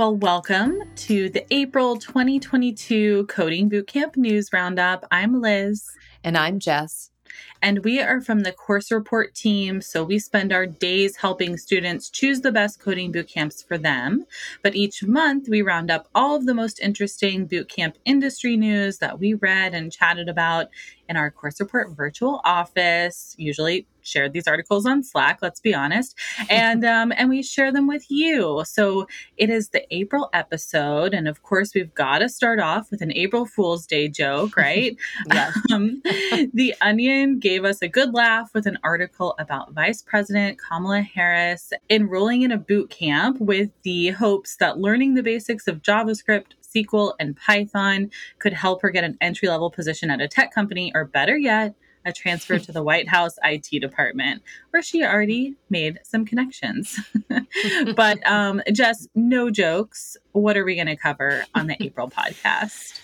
Well, welcome to the April 2022 Coding Bootcamp News Roundup. I'm Liz. And I'm Jess and we are from the course report team. So we spend our days helping students choose the best coding boot camps for them. But each month, we round up all of the most interesting boot camp industry news that we read and chatted about in our course report virtual office. Usually, shared these articles on Slack. Let's be honest, and um, and we share them with you. So it is the April episode, and of course, we've got to start off with an April Fool's Day joke, right? Um, the Onion gave us a good laugh with an article about Vice President Kamala Harris enrolling in a boot camp with the hopes that learning the basics of JavaScript SQL, and Python could help her get an entry level position at a tech company, or better yet, a transfer to the White House IT department, where she already made some connections. but um, just no jokes. What are we going to cover on the April podcast?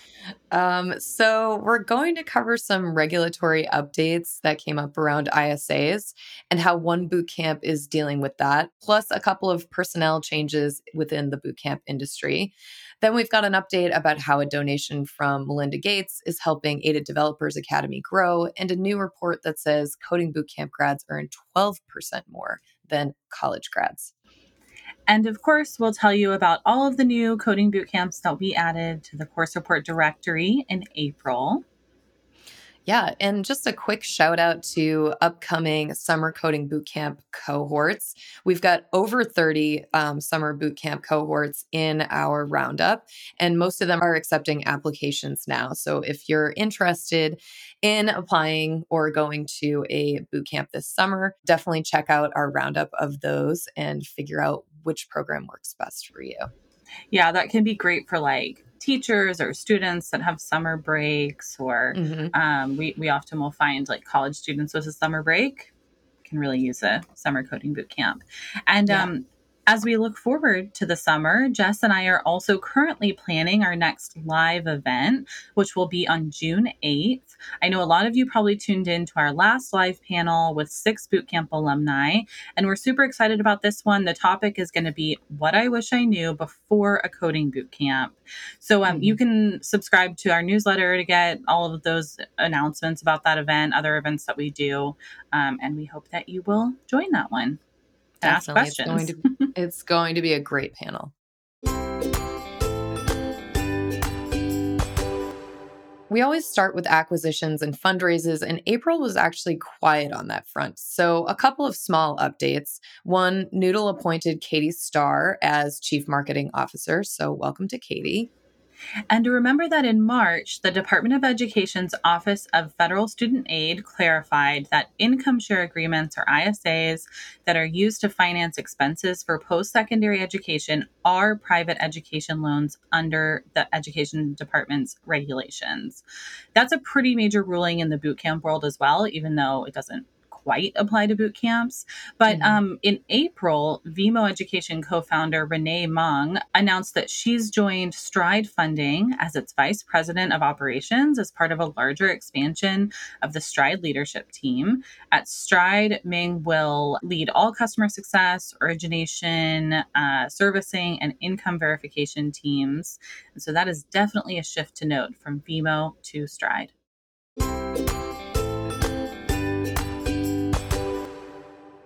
Um, so, we're going to cover some regulatory updates that came up around ISAs and how one bootcamp is dealing with that, plus a couple of personnel changes within the bootcamp industry. Then we've got an update about how a donation from Melinda Gates is helping Ada Developers Academy grow, and a new report that says coding bootcamp grads earn 12% more than college grads. And of course, we'll tell you about all of the new coding bootcamps that we added to the course report directory in April. Yeah, and just a quick shout out to upcoming summer coding bootcamp cohorts. We've got over 30 um, summer bootcamp cohorts in our roundup, and most of them are accepting applications now. So if you're interested in applying or going to a bootcamp this summer, definitely check out our roundup of those and figure out which program works best for you. Yeah, that can be great for like teachers or students that have summer breaks, or mm-hmm. um, we, we often will find like college students with a summer break can really use a summer coding boot camp. And yeah. um, as we look forward to the summer, Jess and I are also currently planning our next live event, which will be on June 8th. I know a lot of you probably tuned in to our last live panel with six bootcamp alumni, and we're super excited about this one. The topic is going to be what I wish I knew before a coding bootcamp. So um, mm-hmm. you can subscribe to our newsletter to get all of those announcements about that event, other events that we do, um, and we hope that you will join that one ask questions. It's going, to, it's going to be a great panel. We always start with acquisitions and fundraisers, and April was actually quiet on that front. So, a couple of small updates. One, Noodle appointed Katie Starr as Chief Marketing Officer. So, welcome to Katie. And to remember that in March, the Department of Education's Office of Federal Student Aid clarified that income share agreements or ISAs that are used to finance expenses for post secondary education are private education loans under the Education Department's regulations. That's a pretty major ruling in the bootcamp world as well, even though it doesn't quite apply to boot camps. But mm-hmm. um, in April, Vemo Education co founder Renee Meng announced that she's joined Stride Funding as its vice president of operations as part of a larger expansion of the Stride leadership team. At Stride, Meng will lead all customer success, origination, uh, servicing, and income verification teams. And so that is definitely a shift to note from Vemo to Stride.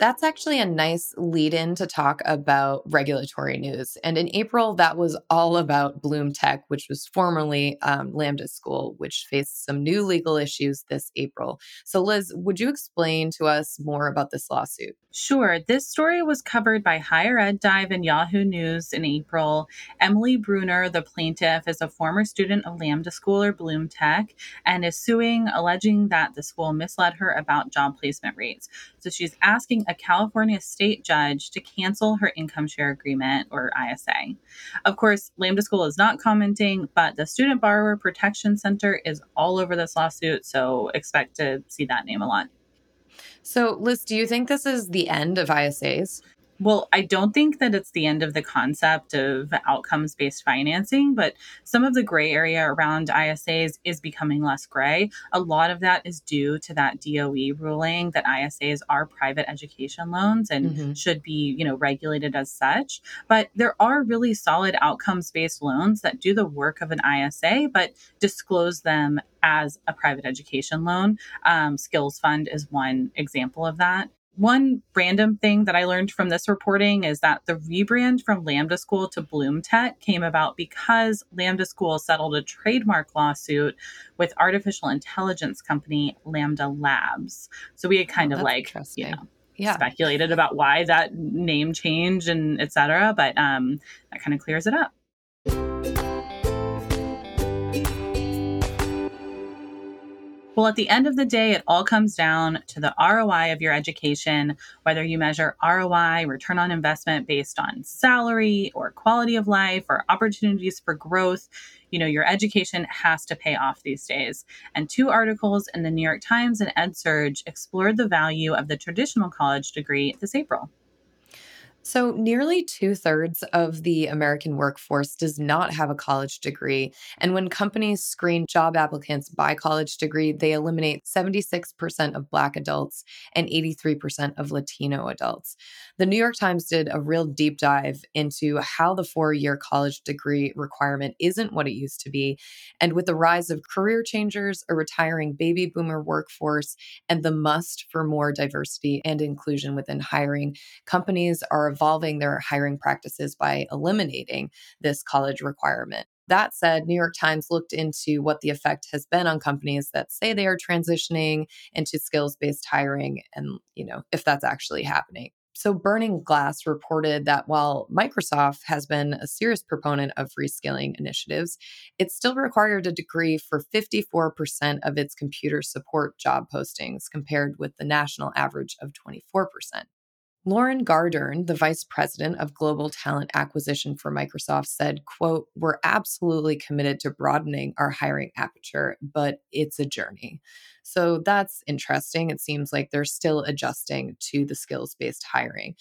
That's actually a nice lead in to talk about regulatory news. And in April, that was all about Bloom Tech, which was formerly um, Lambda School, which faced some new legal issues this April. So, Liz, would you explain to us more about this lawsuit? Sure. This story was covered by Higher Ed Dive and Yahoo News in April. Emily Bruner, the plaintiff, is a former student of Lambda School or Bloom Tech and is suing, alleging that the school misled her about job placement rates. So she's asking a California state judge to cancel her income share agreement or ISA. Of course, Lambda School is not commenting, but the Student Borrower Protection Center is all over this lawsuit, so expect to see that name a lot. So, Liz, do you think this is the end of ISAs? Well, I don't think that it's the end of the concept of outcomes based financing, but some of the gray area around ISAs is becoming less gray. A lot of that is due to that DOE ruling that ISAs are private education loans and mm-hmm. should be, you know, regulated as such. But there are really solid outcomes based loans that do the work of an ISA, but disclose them as a private education loan. Um, Skills Fund is one example of that. One random thing that I learned from this reporting is that the rebrand from Lambda School to Bloom Tech came about because Lambda School settled a trademark lawsuit with artificial intelligence company Lambda Labs. So we had kind oh, of like, you know, yeah. speculated about why that name change and et cetera, but um, that kind of clears it up. Well, at the end of the day, it all comes down to the ROI of your education, whether you measure ROI, return on investment based on salary or quality of life or opportunities for growth. You know, your education has to pay off these days. And two articles in the New York Times and EdSurge explored the value of the traditional college degree this April. So, nearly two thirds of the American workforce does not have a college degree. And when companies screen job applicants by college degree, they eliminate 76% of Black adults and 83% of Latino adults. The New York Times did a real deep dive into how the four year college degree requirement isn't what it used to be. And with the rise of career changers, a retiring baby boomer workforce, and the must for more diversity and inclusion within hiring, companies are evolving their hiring practices by eliminating this college requirement. That said, New York Times looked into what the effect has been on companies that say they are transitioning into skills-based hiring and, you know, if that's actually happening. So, Burning Glass reported that while Microsoft has been a serious proponent of reskilling initiatives, it still required a degree for 54% of its computer support job postings, compared with the national average of 24%. Lauren Gardern, the vice president of global talent acquisition for Microsoft said, quote, "We're absolutely committed to broadening our hiring aperture, but it's a journey." So that's interesting. It seems like they're still adjusting to the skills-based hiring.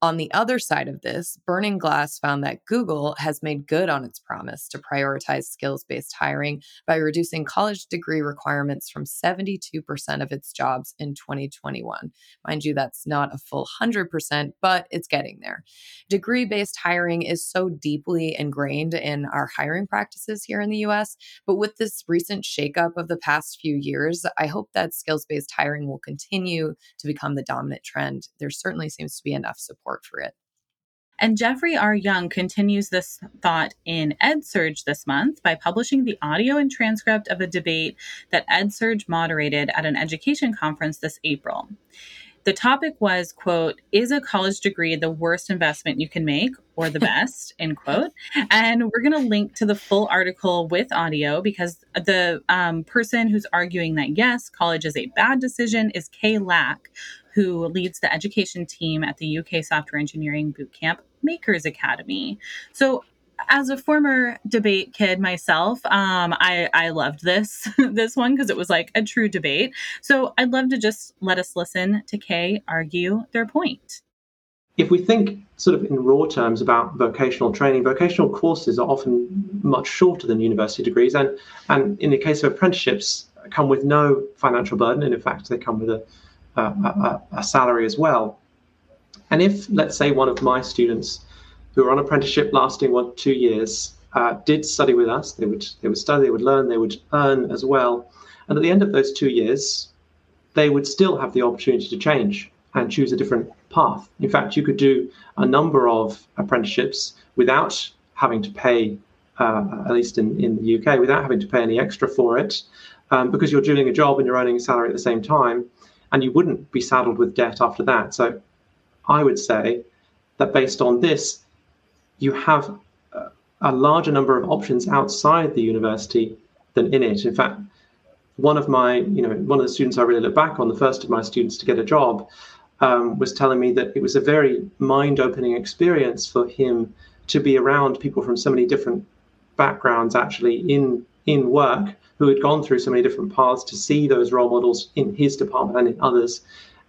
On the other side of this, Burning Glass found that Google has made good on its promise to prioritize skills based hiring by reducing college degree requirements from 72% of its jobs in 2021. Mind you, that's not a full 100%, but it's getting there. Degree based hiring is so deeply ingrained in our hiring practices here in the US, but with this recent shakeup of the past few years, I hope that skills based hiring will continue to become the dominant trend. There certainly seems to be enough support support for it. And Jeffrey R. Young continues this thought in EdSurge this month by publishing the audio and transcript of a debate that EdSurge moderated at an education conference this April. The topic was, quote, is a college degree the worst investment you can make or the best, end quote. And we're going to link to the full article with audio because the um, person who's arguing that yes, college is a bad decision is Kay Lack, who leads the education team at the UK Software Engineering Bootcamp Makers Academy. So as a former debate kid myself, um, I, I loved this this one because it was like a true debate. So I'd love to just let us listen to Kay argue their point. If we think sort of in raw terms about vocational training, vocational courses are often much shorter than university degrees, and and in the case of apprenticeships, come with no financial burden, and in fact, they come with a a, a, salary as well. And if, let's say, one of my students who are on apprenticeship lasting one two years uh, did study with us, they would they would study, they would learn, they would earn as well, and at the end of those two years, they would still have the opportunity to change and choose a different path. In fact, you could do a number of apprenticeships without having to pay, uh, at least in, in the UK, without having to pay any extra for it, um, because you're doing a job and you're earning a salary at the same time and you wouldn't be saddled with debt after that. So I would say that based on this, you have a larger number of options outside the university than in it. In fact, one of my, you know, one of the students I really look back on, the first of my students to get a job, um, was telling me that it was a very mind opening experience for him to be around people from so many different backgrounds actually in in work who had gone through so many different paths to see those role models in his department and in others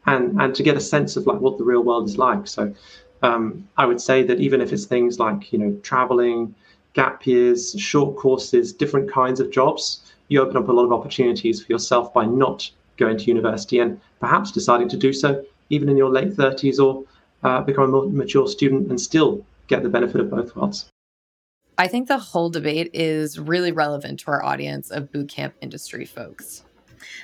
and and to get a sense of like what the real world is like. So um, i would say that even if it's things like you know traveling gap years short courses different kinds of jobs you open up a lot of opportunities for yourself by not going to university and perhaps deciding to do so even in your late 30s or uh, become a more mature student and still get the benefit of both worlds I think the whole debate is really relevant to our audience of bootcamp industry folks.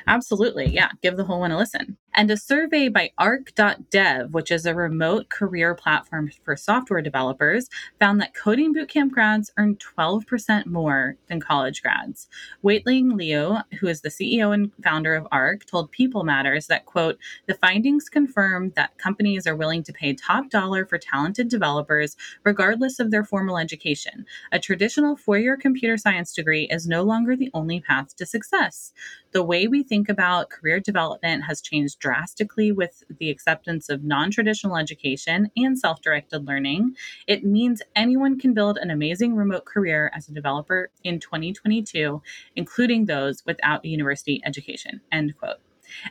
Absolutely. Yeah. Give the whole one a listen. And a survey by arc.dev, which is a remote career platform for software developers, found that coding bootcamp grads earn 12% more than college grads. Weiting Liu, who is the CEO and founder of ARC, told People Matters that, quote, the findings confirm that companies are willing to pay top dollar for talented developers, regardless of their formal education. A traditional four year computer science degree is no longer the only path to success. The way we think about career development has changed drastically with the acceptance of non traditional education and self directed learning. It means anyone can build an amazing remote career as a developer in 2022, including those without a university education. End quote.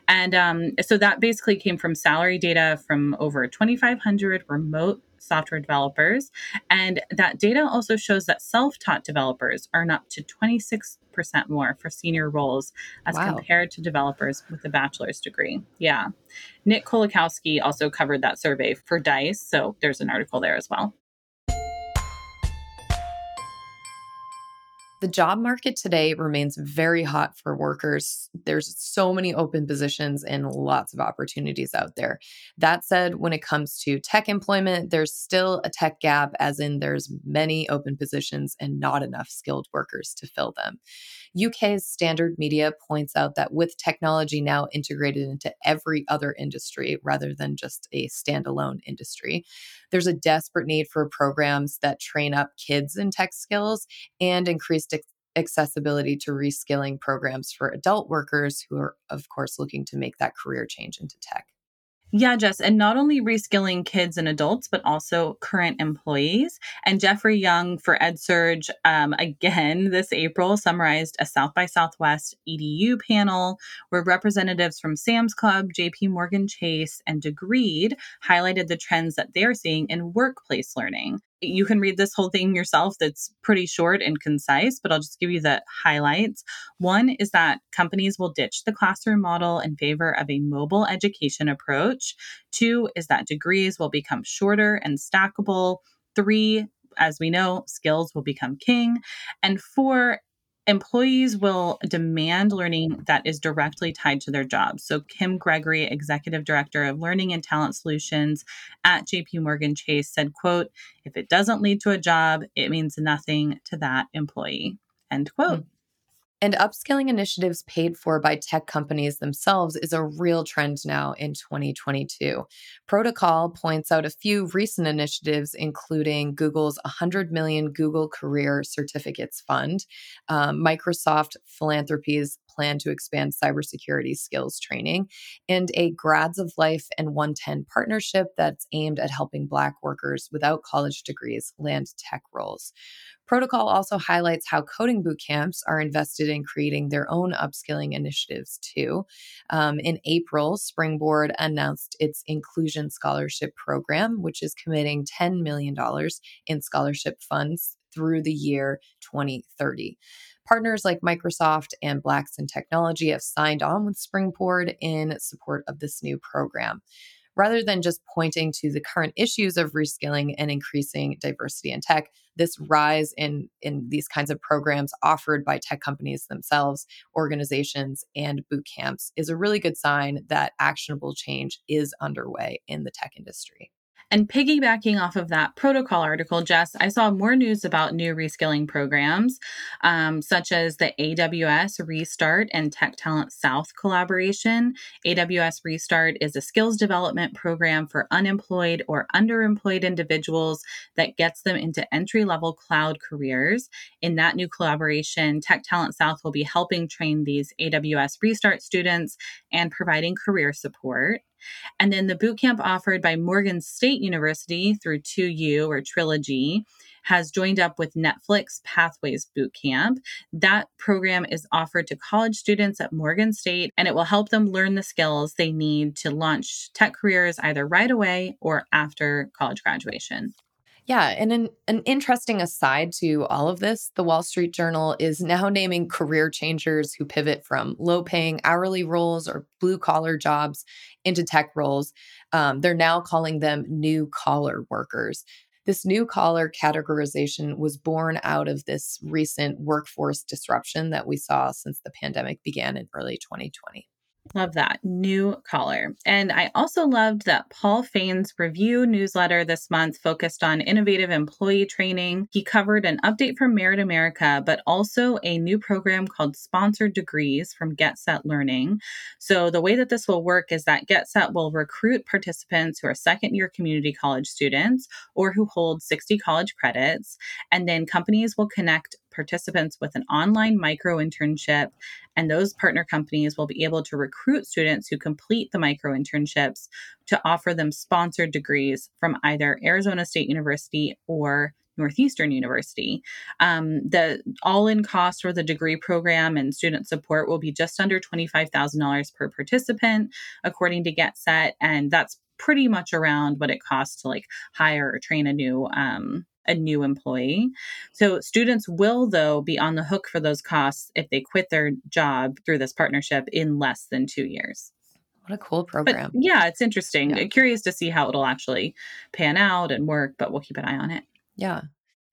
And um, so that basically came from salary data from over 2,500 remote software developers. And that data also shows that self taught developers earn up to 26% more for senior roles as wow. compared to developers with a bachelor's degree. Yeah. Nick Kolakowski also covered that survey for DICE. So there's an article there as well. The job market today remains very hot for workers. There's so many open positions and lots of opportunities out there. That said, when it comes to tech employment, there's still a tech gap, as in there's many open positions and not enough skilled workers to fill them. UK's Standard Media points out that with technology now integrated into every other industry rather than just a standalone industry, there's a desperate need for programs that train up kids in tech skills and increased accessibility to reskilling programs for adult workers who are, of course, looking to make that career change into tech. Yeah, Jess, and not only reskilling kids and adults, but also current employees. And Jeffrey Young for EdSurge, um, again this April, summarized a South by Southwest EDU panel where representatives from Sam's Club, JP Morgan Chase, and Degreed highlighted the trends that they're seeing in workplace learning you can read this whole thing yourself that's pretty short and concise, but I'll just give you the highlights. One is that companies will ditch the classroom model in favor of a mobile education approach. Two is that degrees will become shorter and stackable. Three, as we know, skills will become king. And four, employees will demand learning that is directly tied to their jobs. So, Kim Gregory, executive director of learning and talent solutions at JP Morgan Chase, said, quote, if it doesn't lead to a job, it means nothing to that employee, end quote. Mm. And upskilling initiatives paid for by tech companies themselves is a real trend now in 2022. Protocol points out a few recent initiatives, including Google's 100 million Google Career Certificates Fund, um, Microsoft Philanthropies plan to expand cybersecurity skills training, and a Grads of Life and OneTen partnership that's aimed at helping Black workers without college degrees land tech roles. Protocol also highlights how coding boot camps are invested in creating their own upskilling initiatives too. Um, in April, Springboard announced its Inclusion Scholarship Program, which is committing $10 million in scholarship funds through the year 2030. Partners like Microsoft and Blacks in Technology have signed on with Springboard in support of this new program. Rather than just pointing to the current issues of reskilling and increasing diversity in tech, this rise in, in these kinds of programs offered by tech companies themselves, organizations, and boot camps is a really good sign that actionable change is underway in the tech industry. And piggybacking off of that protocol article, Jess, I saw more news about new reskilling programs, um, such as the AWS Restart and Tech Talent South collaboration. AWS Restart is a skills development program for unemployed or underemployed individuals that gets them into entry level cloud careers. In that new collaboration, Tech Talent South will be helping train these AWS Restart students and providing career support. And then the boot camp offered by Morgan State University through 2U or Trilogy has joined up with Netflix Pathways Bootcamp. That program is offered to college students at Morgan State, and it will help them learn the skills they need to launch tech careers either right away or after college graduation. Yeah, and an, an interesting aside to all of this, the Wall Street Journal is now naming career changers who pivot from low paying hourly roles or blue collar jobs into tech roles. Um, they're now calling them new collar workers. This new collar categorization was born out of this recent workforce disruption that we saw since the pandemic began in early 2020. Love that. New collar. And I also loved that Paul Fain's review newsletter this month focused on innovative employee training. He covered an update from Merit America, but also a new program called Sponsored Degrees from Get Set Learning. So, the way that this will work is that Get Set will recruit participants who are second year community college students or who hold 60 college credits. And then companies will connect participants with an online micro internship, and those partner companies will be able to recruit students who complete the micro internships to offer them sponsored degrees from either Arizona State University or Northeastern University. Um, the all in cost for the degree program and student support will be just under $25,000 per participant, according to Get Set. And that's pretty much around what it costs to like hire or train a new um, a new employee. So students will, though, be on the hook for those costs if they quit their job through this partnership in less than two years. What a cool program. But yeah, it's interesting. Yeah. Curious to see how it'll actually pan out and work, but we'll keep an eye on it. Yeah.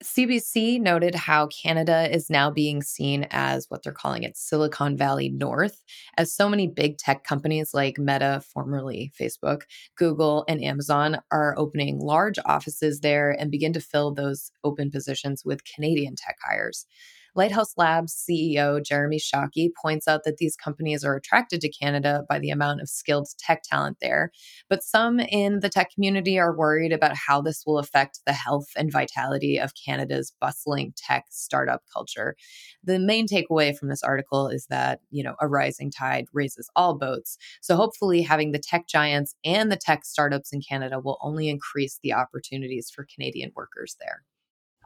CBC noted how Canada is now being seen as what they're calling it Silicon Valley North, as so many big tech companies like Meta, formerly Facebook, Google, and Amazon are opening large offices there and begin to fill those open positions with Canadian tech hires. Lighthouse Labs CEO Jeremy Shaki points out that these companies are attracted to Canada by the amount of skilled tech talent there, but some in the tech community are worried about how this will affect the health and vitality of Canada's bustling tech startup culture. The main takeaway from this article is that, you know, a rising tide raises all boats. So hopefully having the tech giants and the tech startups in Canada will only increase the opportunities for Canadian workers there.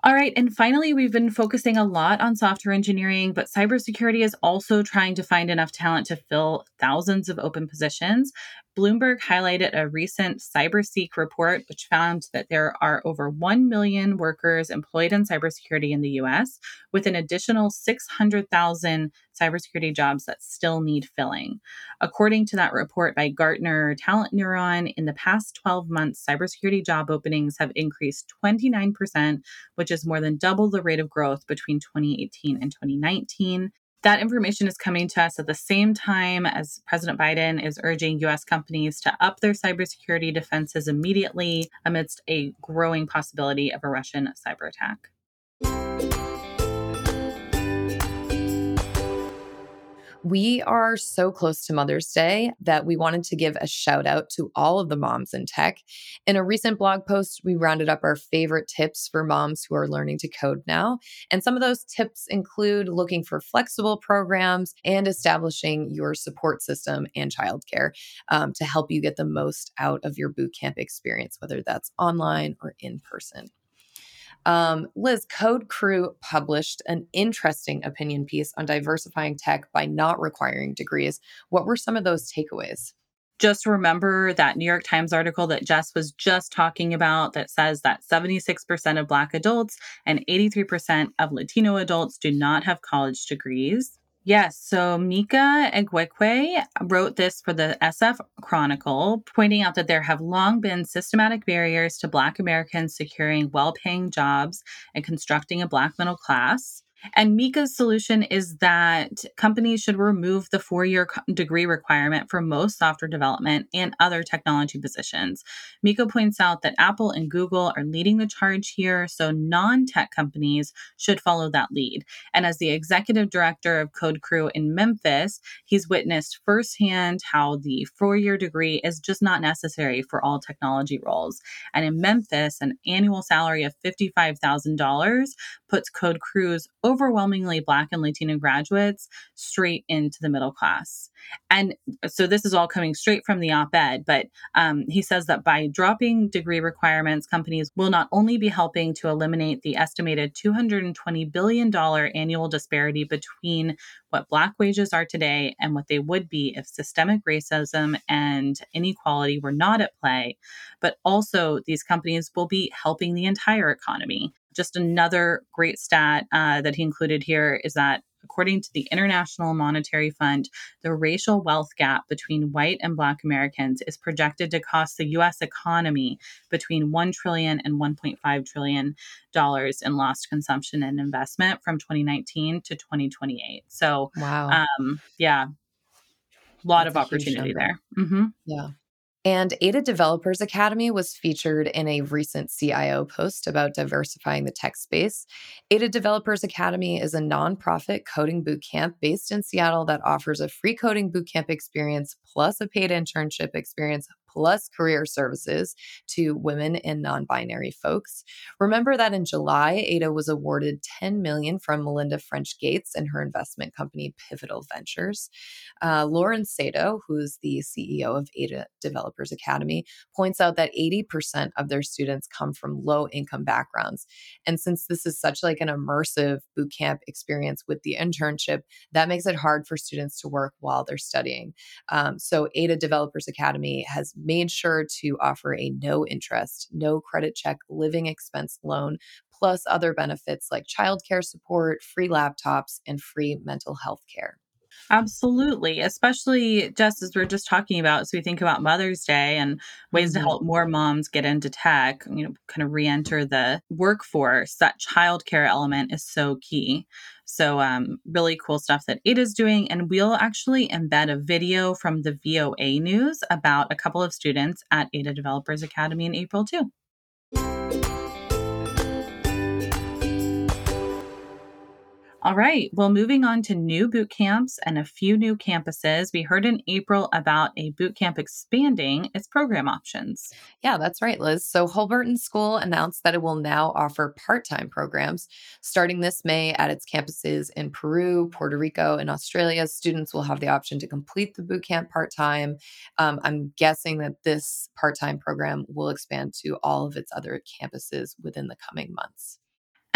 All right. And finally, we've been focusing a lot on software engineering, but cybersecurity is also trying to find enough talent to fill thousands of open positions. Bloomberg highlighted a recent CyberSeek report, which found that there are over 1 million workers employed in cybersecurity in the US, with an additional 600,000 cybersecurity jobs that still need filling. According to that report by Gartner Talent Neuron, in the past 12 months, cybersecurity job openings have increased 29%, which is more than double the rate of growth between 2018 and 2019. That information is coming to us at the same time as President Biden is urging U.S. companies to up their cybersecurity defenses immediately amidst a growing possibility of a Russian cyber attack. We are so close to Mother's Day that we wanted to give a shout out to all of the moms in tech. In a recent blog post, we rounded up our favorite tips for moms who are learning to code now. And some of those tips include looking for flexible programs and establishing your support system and childcare um, to help you get the most out of your bootcamp experience, whether that's online or in person. Um, Liz, Code Crew published an interesting opinion piece on diversifying tech by not requiring degrees. What were some of those takeaways? Just remember that New York Times article that Jess was just talking about that says that 76% of Black adults and 83% of Latino adults do not have college degrees. Yes. So Meka Egwuekwe wrote this for the SF Chronicle, pointing out that there have long been systematic barriers to Black Americans securing well paying jobs and constructing a Black middle class. And Meka's solution is that companies should remove the four year degree requirement for most software development and other technology positions. Mika points out that Apple and Google are leading the charge here, so non tech companies should follow that lead. And as the executive director of Code Crew in Memphis, he's witnessed firsthand how the four year degree is just not necessary for all technology roles. And in Memphis, an annual salary of $55,000 puts Code Crew's overwhelmingly Black and Latino graduates straight into the middle class. And so this is all coming straight from the op ed, but um, he says that by dropping degree requirements, companies will not only be helping to eliminate the estimated $220 billion annual disparity between what Black wages are today and what they would be if systemic racism and inequality were not at play, but also these companies will be helping the entire economy. Just another great stat uh, that he included here is that according to the International Monetary Fund, the racial wealth gap between white and black Americans is projected to cost the US economy between 1 trillion and 1.5 trillion dollars in lost consumption and investment from 2019 to 2028. So, wow. Um, yeah, a lot That's of opportunity there. Mm-hmm. Yeah. And Ada Developers Academy was featured in a recent CIO post about diversifying the tech space. Ada Developers Academy is a nonprofit coding bootcamp based in Seattle that offers a free coding bootcamp experience plus a paid internship experience plus career services to women and non-binary folks. Remember that in July, Ada was awarded 10 million from Melinda French Gates and her investment company Pivotal Ventures. Uh, Lauren Sato, who's the CEO of Ada Developers Academy, points out that 80% of their students come from low income backgrounds. And since this is such like an immersive bootcamp experience with the internship, that makes it hard for students to work while they're studying. Um, so Ada Developers Academy has made sure to offer a no interest, no credit check living expense loan, plus other benefits like childcare support, free laptops, and free mental health care. Absolutely, especially just as we are just talking about. So we think about Mother's Day and ways mm-hmm. to help more moms get into tech, you know, kind of re-enter the workforce. That childcare element is so key. So um, really cool stuff that Ada's doing, and we'll actually embed a video from the VOA News about a couple of students at Ada Developers Academy in April too. All right. Well, moving on to new boot camps and a few new campuses. We heard in April about a boot camp expanding its program options. Yeah, that's right, Liz. So Holberton School announced that it will now offer part-time programs starting this May at its campuses in Peru, Puerto Rico, and Australia. Students will have the option to complete the boot camp part-time. Um, I'm guessing that this part-time program will expand to all of its other campuses within the coming months.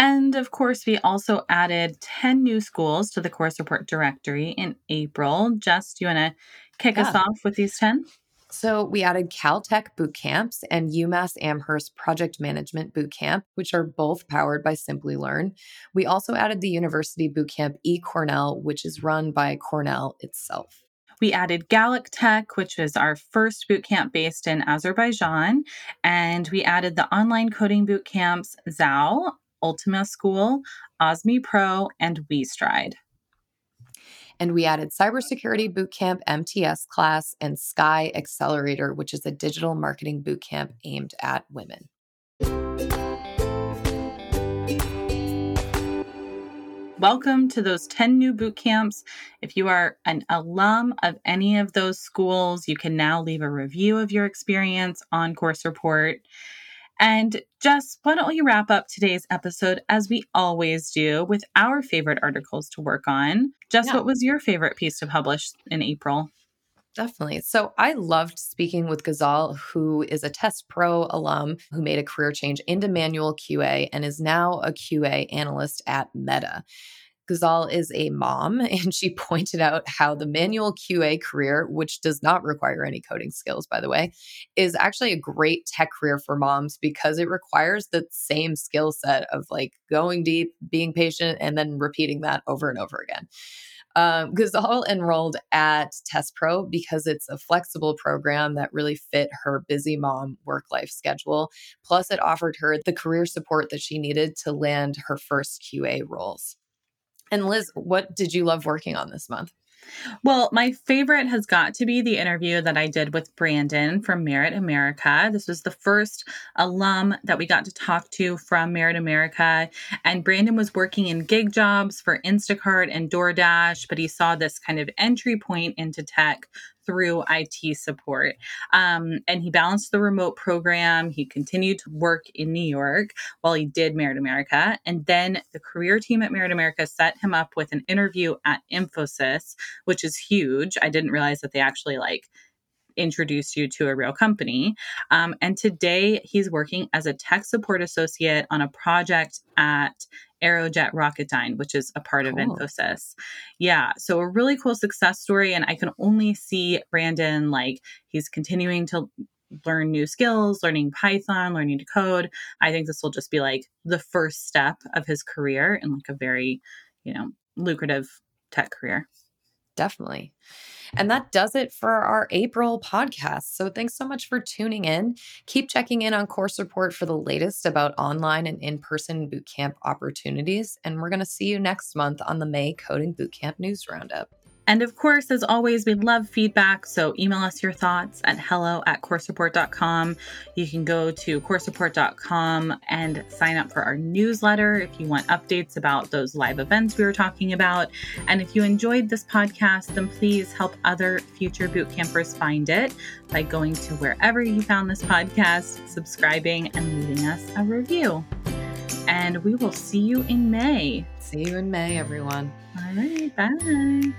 And of course, we also added 10 new schools to the course report directory in April. Jess, do you want to kick yeah. us off with these 10? So we added Caltech boot camps and UMass Amherst project management boot camp, which are both powered by Simplilearn. We also added the university boot camp eCornell, which is run by Cornell itself. We added Gallic Tech, which was our first boot camp based in Azerbaijan. And we added the online coding boot camps Zao Ultima School, Osme Pro, and WeStride. And we added Cybersecurity Bootcamp MTS class and Sky Accelerator, which is a digital marketing bootcamp aimed at women. Welcome to those 10 new boot camps. If you are an alum of any of those schools, you can now leave a review of your experience on Course Report. And Jess, why don't we wrap up today's episode as we always do with our favorite articles to work on? Jess, yeah. what was your favorite piece to publish in April? Definitely. So I loved speaking with Ghazal, who is a Test Pro alum who made a career change into manual QA and is now a QA analyst at Meta. Ghazal is a mom, and she pointed out how the manual QA career, which does not require any coding skills, by the way, is actually a great tech career for moms because it requires the same skill set of like going deep, being patient, and then repeating that over and over again. Um, Ghazal enrolled at Test Pro because it's a flexible program that really fit her busy mom work life schedule. Plus, it offered her the career support that she needed to land her first QA roles. And Liz, what did you love working on this month? Well, my favorite has got to be the interview that I did with Brandon from Merit America. This was the first alum that we got to talk to from Merit America. And Brandon was working in gig jobs for Instacart and DoorDash, but he saw this kind of entry point into tech through IT support. Um, and he balanced the remote program. He continued to work in New York while he did Merit America. And then the career team at Merit America set him up with an interview at Infosys, which is huge. I didn't realize that they actually like introduce you to a real company. Um, and today he's working as a tech support associate on a project at Aerojet Rocketdyne, which is a part cool. of Infosys. Yeah. So a really cool success story. And I can only see Brandon like he's continuing to learn new skills, learning Python, learning to code. I think this will just be like the first step of his career in like a very, you know, lucrative tech career. Definitely. And that does it for our April podcast. So thanks so much for tuning in. Keep checking in on Course Report for the latest about online and in person bootcamp opportunities. And we're going to see you next month on the May Coding Bootcamp News Roundup. And of course, as always, we love feedback. So email us your thoughts at hello at coursereport.com. You can go to coursereport.com and sign up for our newsletter if you want updates about those live events we were talking about. And if you enjoyed this podcast, then please help other future boot campers find it by going to wherever you found this podcast, subscribing, and leaving us a review. And we will see you in May. See you in May, everyone. All right. Bye.